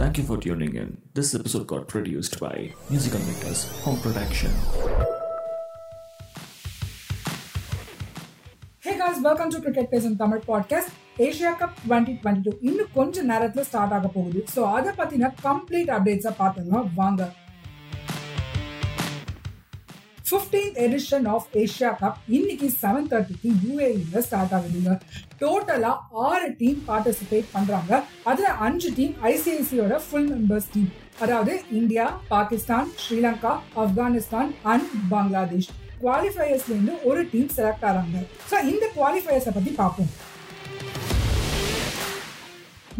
Thank you for tuning in. This episode got produced by Musical Makers Home Production. Hey guys welcome to cricket பேசும் Tamil podcast Asia cup twenty twenty two இன்னும் கொஞ்ச நேரத்துல start ஆக போகுது so அதை பத்தின complete அப்டேட்ஸை பார்த்துக்கலாம் வாங்க fifteenth edition of Asia Cup இன்னைக்கு செவன் தேர்ட்டிக்கு யூஏஇல ஸ்டார்ட் ஆகுதுங்க. டோட்டலா ஆறு டீம் பார்ட்டிசிபேட் பண்றாங்க. அதுல அஞ்சு டீம் ஐசிஐசியோட ஃபுல் மெம்பர்ஸ் டீம் அதாவது இந்தியா பாகிஸ்தான் ஸ்ரீலங்கா ஆப்கானிஸ்தான் அண்ட் பங்களாதேஷ். குவாலிஃபயர்ஸ்ல இருந்து ஒரு டீம் செலக்ட் ஆகிறாங்க ஸோ இந்த குவாலிஃபயர்ஸை பத்தி பார்ப்போம்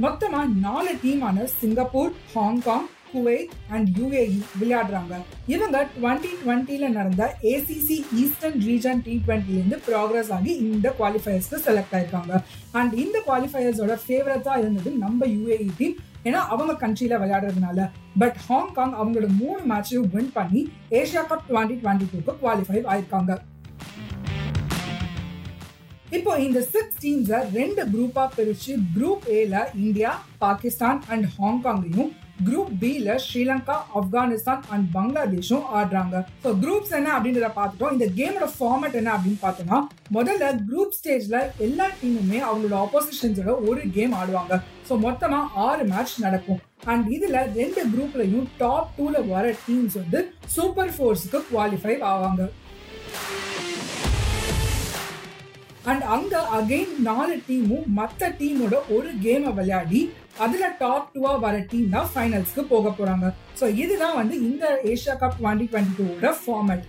மொத்தமாக நாலு டீமான Singapore Hong Kong Kuwait and UAE விளையாடுறாங்க. இவங்க டுவெண்ட்டி டுவெண்ட்டில நடந்த ஏசிசி ஈஸ்டர்ன் ரீஜன் டி டுவெண்ட்டிலேருந்து ப்ராக்ரஸ் ஆகி இந்த குவாலிஃபயர்ஸ்க்கு செலக்ட் ஆயிருக்காங்க. அண்ட் இந்த குவாலிஃபயர்ஸோட ஃபேவரட்டா இருந்தது நம்ம யுஏஇ டீம் ஏன்னா அவங்க கண்ட்ரியில விளையாடுறதுனால. பட் ஹாங்காங் அவங்களோட மூணு மேட்சையும் வின் பண்ணி ஏஷியா கப் டுவெண்ட்டி டுவெண்ட்டி டூக்கு குவாலிஃபை ஆயிருக்காங்க. இப்போ இந்த சிக்ஸ் டீம்ஸை ரெண்டு குரூப்பாக பிரித்து குரூப் ஏல இந்தியா பாகிஸ்தான் அண்ட் ஹாங்காங்கையும் குரூப் பில ஸ்ரீலங்கா ஆப்கானிஸ்தான் அண்ட் பங்களாதேஷும் ஆடுறாங்க. ஸோ குரூப்ஸ் என்ன அப்படின்றத பார்த்துட்டோம். இந்த கேமோட ஃபார்மேட் என்ன அப்படின்னு பார்த்தோம்னா முதல்ல குரூப் ஸ்டேஜ்ல எல்லா டீமுமே அவங்களோட ஆப்போசிஷன்ஸோட ஒரு கேம் ஆடுவாங்க. ஸோ மொத்தமா ஆறு மேட்ச் நடக்கும். அண்ட் இதுல ரெண்டு குரூப்லையும் டாப் டூல வர டீம்ஸ் வந்து சூப்பர் ஃபோர்ஸுக்கு குவாலிஃபை ஆவாங்க. அண்ட் அங்க அகைன் நாலு டீமும் மற்ற டீமோட ஒரு கேமை விளையாடி அதுல டாப் டூவா வர டீம் தான் ஃபைனல்ஸ்க்கு போக போறாங்க. ஸோ இதுதான் வந்து இந்த ஏஷியா கப் டுவெண்ட்டி டுவெண்ட்டி டூவோட ஃபார்மேட்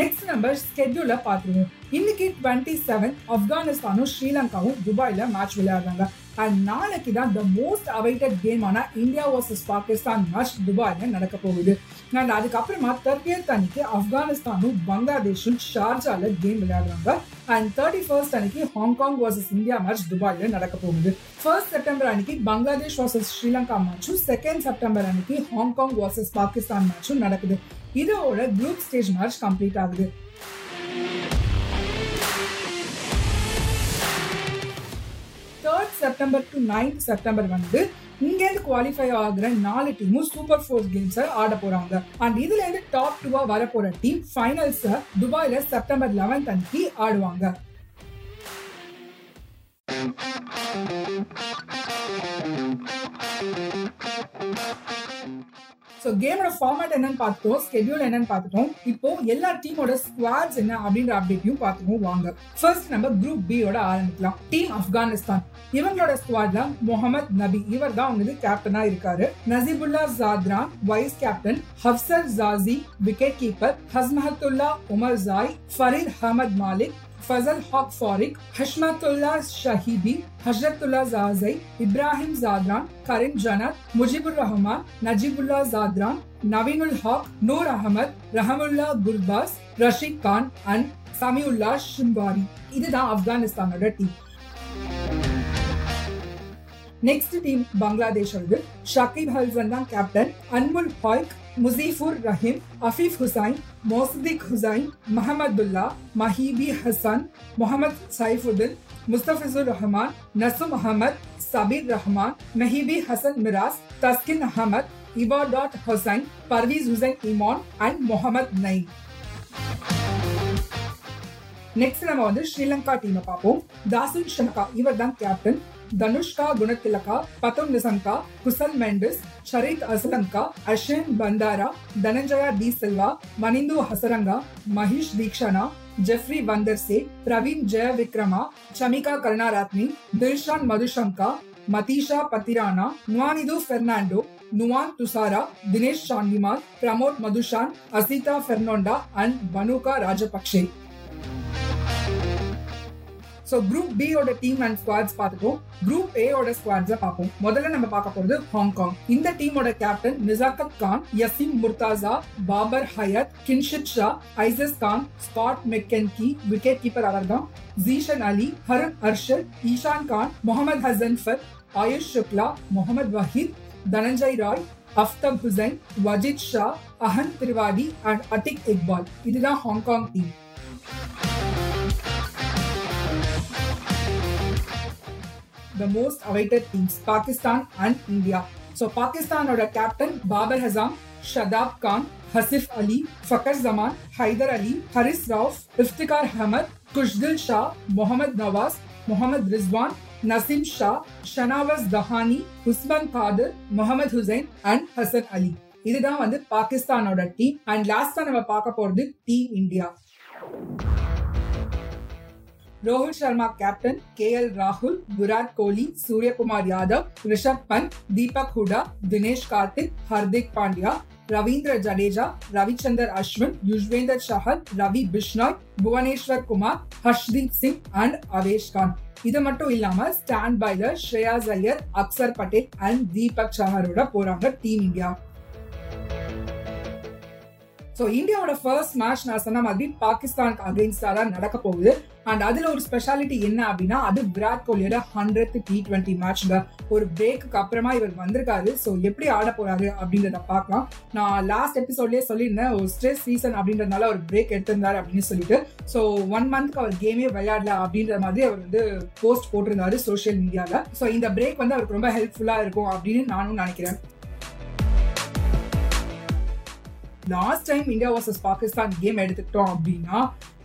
நெக்ஸ்ட் நம்பர் ஸ்கெட்யூல பாத்துருவோம் இன்னைக்கு டுவெண்ட்டி செவன் ஆப்கானிஸ்தானும் ஸ்ரீலங்காவும் துபாயில மேட்ச் விளையாடுறாங்க. அண்ட் நாளைக்கு தான் த மோஸ்ட் அவைட்டட் கேமான இந்தியா வர்சஸ் பாகிஸ்தான் மேட்ச் துபாயில் நடக்க போகுது. அண்ட் அதுக்கப்புறமா தேர்ட்டியத் அன்னைக்கு ஆப்கானிஸ்தானும் பங்களாதேஷும் ஷார்ஜால கேம் விளையாடுறாங்க. அண்ட் தேர்ட்டி ஃபர்ஸ்ட் அன்னைக்கு Hong Kong versus India match துபாயில் நடக்க போகுது. ஃபர்ஸ்ட் செப்டம்பர் அன்னைக்கு பங்களாதேஷ் வர்சஸ் ஸ்ரீலங்கா மேட்சும் செகண்ட் செப்டம்பர் அன்னைக்கு ஹாங்காங் வர்சஸ் பாகிஸ்தான் மேட்சும் நடக்குது. இதோட குரூப் ஸ்டேஜ் மேட்ச் கம்ப்ளீட் ஆகுது. Third September to ninth September வந்து இங்கேருந்து குவாலிஃபை ஆகிற நாலு டீமும் சூப்பர் ஃபோர் கேம்ஸை ஆட போறாங்க. அண்ட் இதுல இருந்து டாப் டூவா வர போற டீம் ஃபைனல்ஸை துபாயில செப்டம்பர் லெவன்த் அன்னைக்கு ஆடுவாங்க. ஸோ கேமோட ஃபார்மேட் என்னன்னு பார்த்தோம் ஸ்கெடியூல் என்னன்னு பார்த்துட்டோம். இப்போ எல்லா டீமோட ஸ்குவாட்ஸ் என்ன அப்படின்ற அப்டேட்டையும் பார்த்துக்கோம் வாங்க. ஃபர்ஸ்ட் நம்ம குரூப் பியோட ஆரம்பிக்கலாம். டீம் ஆப்கானிஸ்தான் இவங்களோட ஸ்குவாட்ல முகமது நபி. இவர் தான் வந்து கேப்டனா இருக்காரு. Najibullah Zadran vice captain Afsar Zazai wicket keeper Azmatullah Omarzai Fareed Ahmad Malik Fasal hack Fariq Hashmatullah ஷஹீபி ஹஜரத்துல்லா ஜாசை Ibrahim ஜாத்ரான் Karim Jannat Mujibur Rahman Najibullah ஜாத்ரான் நவீனுல் hack Noor Ahmed ரஹமுல்லா குல்பாஸ் Rashid Khan and Samiullah ஷிம்பாரி இதுதான் ஆப்கானிஸ்தானோட டீம் நெக்ஸ்ட் டீம் பங்களாதேஷ் வந்து ஷக்கீப் ஹல்சன் தான் captain Anamul ஹாய்க் முசீஃபுர் Rahim Afif Hussain மோசதிக் Hussain Mahmudullah மஹீபி Hasan Mohammed சைஃபுddin Mustafizur Rahman Nasum Ahmed Sabir Rahman மெஹிபி Hasan Miraz Taskin Ahmed இபாடாட் Hussain Parvez Hussain Imman and Mohammed nine next நம்ம வந்து ஸ்ரீலங்கா டீமை பார்ப்போம் தாசுன் ஷனகா இவர் தான் captain Danushka Gunathilaka Pathum Nissanka Kusal Mendis Charith Asalanka Ashen Bandara Dhananjaya de Silva, Wanindu Hasaranga, Maheesh Theekshana Jeffrey Vandersay Praveen Jayawickrama Chamika Karunaratne, Dilshan Madushanka, Matheesha Pathirana Nuwanidu Fernando, Nuwan Thushara, Dinesh Chandimal, Pramod Madushan, Asitha Fernando and Bhanuka Rajapaksa. So group B ஓட team and squads பார்த்துப்போம் group A ஓட பார்ப்போம். முதல்ல நம்ம பார்க்க போறது Hong Kong இந்த டீமோட captain Nizakat Khan Yasim Murtaza Babar Hayat Kinchit Shah Aizaz Khan Scott McKechnie wicket keeper அவர் தான். ஜீஷன் அலி ஹரன் அர்ஷத் ஈஷான் கான் முகமது ஹசன் ஃபத் ஆயுஷ் சுக்லா முகமது வஹீத் தனஞ்சய் ராய் அஃப்தப் ஹுசைன் வஜித் ஷா அஹன் திரிவாடி அண்ட் அட்டிக் இக்பால் இதுதான் Hong Kong team the most awaited teams Pakistan and India so பாகிஸ்தானோட கேப்டன் பாபர் ஹசாம் ஷதாப் கான் ஹசிஃப் அலி ஃபக்கர் ஜமான் ஹைதர் அலி ஹரிஸ் ராவ் இஃப்திகார் அஹமத் குஷ்தில் ஷா முகமது நவாஸ் முகமது ரிஸ்வான் நசீம் ஷா ஷனாவஸ் தஹானி உஸ்மான் காதர் முகமது ஹுசைன் அண்ட் ஹசன் அலி இதுதான் வந்து பாகிஸ்தானோட டீம் அண்ட் லாஸ்டா நம்ம பார்க்க போறது team India Rohit Sharma captain K L ராகுல் விராட் கோலி சூரியகுமார் யாதவ் ரிஷப் பந்த் தீபக் ஹுடா தினேஷ் கார்த்திக் ஹர்திக் பாண்டியா ரவீந்திர ஜடேஜா ரவிச்சந்தர் அஸ்வின் யுஸ்வேந்தர் சஹல் ரவி பிஷ்னாய் புவனேஸ்வர் குமார் ஹர்ஷ்தீப் சிங் அண்ட் அவேஷ் கான் இது மட்டும் இல்லாம ஸ்டாண்ட் பைல ஸ்ரேயாஸ் ஐயர் அக்சர் பட்டேல் அண்ட் தீபக் சஹரோட போறாங்க டீம் இந்தியா ஸோ இந்தியாவோட ஃபர்ஸ்ட் மேட்ச் நான் சொன்ன மாதிரி பாகிஸ்தானுக்கு அகெயின்ஸ்டா தான் நடக்க போகுது. அண்ட் அதுல ஒரு ஸ்பெஷாலிட்டி என்ன அப்படின்னா அது விராட் கோலியோட ஹண்ட்ரட் டி டுவெண்ட்டி மேட்ச்ல ஒரு பிரேக்குக்கு அப்புறமா இவர் வந்திருக்காரு. ஸோ எப்படி ஆட போறாரு அப்படின்றத பார்க்கலாம். நான் லாஸ்ட் எபிசோட்லயே சொல்லியிருந்தேன் ஒரு ஸ்ட்ரெஸ் சீசன் அப்படின்றதுனால ஒரு பிரேக் எடுத்திருந்தாரு அப்படின்னு சொல்லிட்டு. ஸோ ஒன் மந்த்க்கு அவர் கேமே விளையாடல அப்படின்ற மாதிரி அவர் வந்து போஸ்ட் போட்டிருந்தாரு சோஷியல் மீடியாவில் ஸோ இந்த பிரேக் வந்து அவருக்கு ரொம்ப ஹெல்ப்ஃபுல்லாக இருக்கும் அப்படின்னு நானும் நினைக்கிறேன். Last time India versus Pakistan game எடுத்துக்கிட்டோம் அப்படின்னா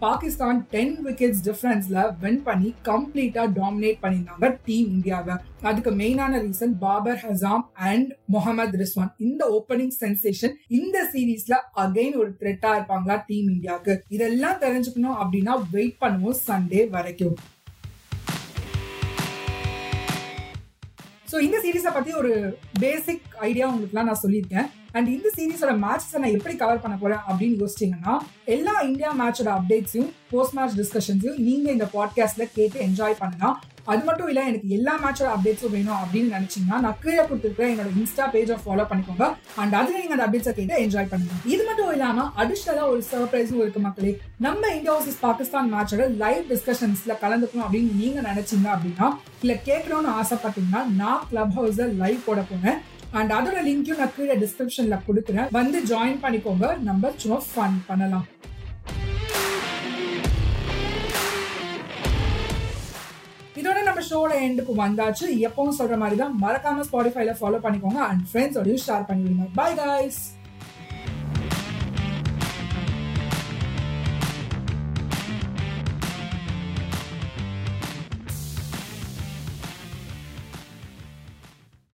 பாகிஸ்தான் டென் விக்கெட்ஸ் டிஃப்ரென்ஸில் வின் பண்ணி கம்ப்ளீட்டா டாமினேட் பண்ணியிருந்தாங்க டீம் இந்தியாவை. அதுக்கு மெயினான ரீசன் பாபர் ஹசாம் அண்ட் முகமது ரிஸ்வான் இந்த ஓப்பனிங் சென்சேஷன் இந்த சீரீஸ்ல அகைன் ஒரு த்ரெட்டா இருப்பாங்களா டீம் இந்தியாவுக்கு. இதெல்லாம் தெரிஞ்சுக்கணும் அப்படின்னா வெயிட் பண்ணுவோம் சண்டே வரைக்கும். ஸோ இந்த சீரீஸை பற்றி ஒரு பேசிக் ஐடியா உங்களுக்குலாம் நான் சொல்லியிருக்கேன். அண்ட் இந்த சீரீஸோட மேட்சஸை நான் எப்படி கவர் பண்ண போறேன் அப்படின்னு யோசிச்சீங்கன்னா எல்லா இந்தியா மேட்சோட அப்டேட்ஸையும் போஸ்ட் மேட்ச் டிஸ்கஷன்ஸையும் நீங்க இந்த பாட்காஸ்ட்ல கேட்டு என்ஜாய் பண்ணலாம் அது மட்டும் இல்ல எனக்கு எல்லா மேட்சோட அப்டேட்ஸும் வேணும் அப்படின்னு நினைச்சீங்கன்னா நான் கீழே கொடுத்துருக்க என்னோட இன்ஸ்டா பேஜை ஃபாலோ பண்ணிக்கோங்க. அண்ட் அதுல நீங்க அந்த அப்டேட்ஸை கேட்டு என்ஜாய் பண்ணுங்க. இது மட்டும் இல்லாம அடிஷனலா ஒரு சர்ப்ரைஸும் இருக்கு மக்களே. நம்ம இந்தியா வர்சஸ் பாகிஸ்தான் மேட்சோட லைவ் டிஸ்கஷன்ஸ்ல கலந்துக்கணும் அப்படின்னு நீங்க நினைச்சீங்க அப்படின்னா இல்ல கேட்கணும்னு ஆசைப்பட்டீங்கன்னா நான் கிளப் ஹவுஸ்ல லைவ் போட போனேன் அண்ட் அதோட லிங்க்கும் நான் கீழே டிஸ்கிரிப்ஷன்ல கொடுக்குறேன். வந்து ஜாயின் பண்ணிக்கோங்க. நம்ம சும்மா ஃபன் பண்ணலாம். இதோட நம்ம ஷோட எண்டுக்கு வந்தாச்சு. எப்பவும் சொல்ற மாதிரி தான் மறக்காம ஸ்பாடிஃபைல ஃபாலோ பண்ணிக்கோங்க. அண்ட் ஃப்ரெண்ட்ஸோடய ஷேர் பண்ணிவிடுங்க பை கைஸ்